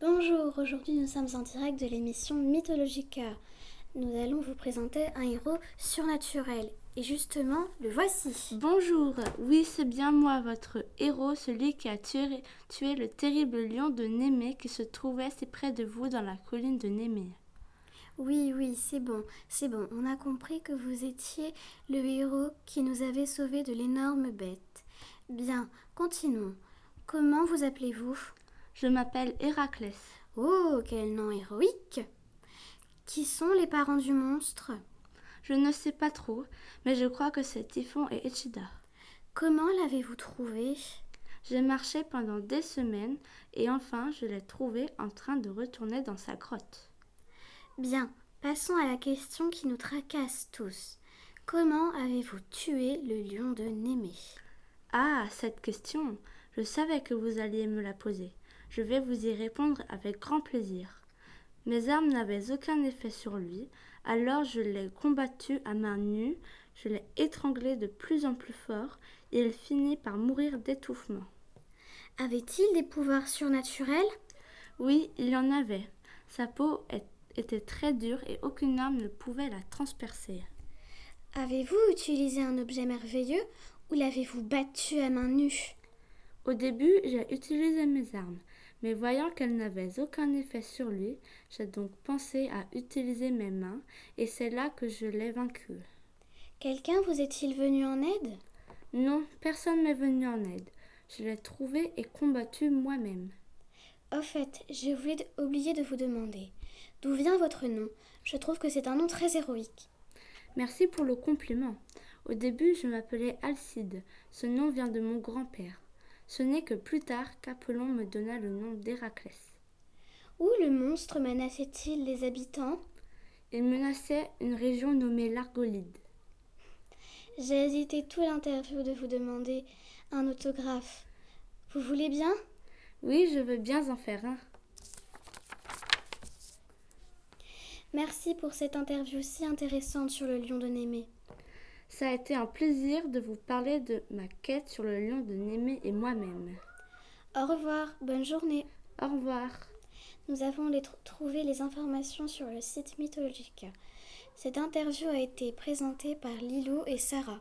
Bonjour, aujourd'hui nous sommes en direct de l'émission Mythologica. Nous allons vous présenter un héros surnaturel. Et justement, le voici. Bonjour, oui c'est bien moi, votre héros, celui qui a tué, tué le terrible lion de Némée qui se trouvait si près de vous dans la colline de Némée. Oui, oui, c'est bon, c'est bon. On a compris que vous étiez le héros qui nous avait sauvés de l'énorme bête. Bien, continuons. Comment vous appelez-vous? Je m'appelle Héraclès. Oh, quel nom héroïque Qui sont les parents du monstre? Je ne sais pas trop, mais je crois que c'est Typhon et Echida. Comment l'avez-vous trouvé? J'ai marché pendant des semaines et enfin je l'ai trouvé en train de retourner dans sa grotte. Bien, passons à la question qui nous tracasse tous. Comment avez-vous tué le lion de Némée? Ah, cette question Je savais que vous alliez me la poser. Je vais vous y répondre avec grand plaisir. Mes armes n'avaient aucun effet sur lui, alors je l'ai combattu à main nue, je l'ai étranglé de plus en plus fort, et il finit par mourir d'étouffement. Avait-il des pouvoirs surnaturels? Oui, il y en avait. Sa peau était très dure et aucune arme ne pouvait la transpercer. Avez-vous utilisé un objet merveilleux ou l'avez-vous battu à main nue? Au début, j'ai utilisé mes armes, mais voyant qu'elles n'avaient aucun effet sur lui, j'ai donc pensé à utiliser mes mains, et c'est là que je l'ai vaincu. Quelqu'un vous est-il venu en aide? Non, personne m'est venu en aide. Je l'ai trouvé et combattu moi-même. Au fait, j'ai oublié de, oublié de vous demander. D'où vient votre nom? Je trouve que c'est un nom très héroïque. Merci pour le compliment. Au début, je m'appelais Alcide. Ce nom vient de mon grand-père. Ce n'est que plus tard qu'Apollon me donna le nom d'Héraclès. Où le monstre menaçait-il les habitants? Il menaçait une région nommée l'Argolide. J'ai hésité tout l'interview de vous demander un autographe. Vous voulez bien? Oui, je veux bien en faire un. Merci pour cette interview si intéressante sur le lion de Némée. Ça a été un plaisir de vous parler de ma quête sur le lion de Némée et moi-même. Au revoir, bonne journée. Au revoir. Nous avons les tr- trouvé les informations sur le site Mythologica. Cette interview a été présentée par Lilou et Sarah.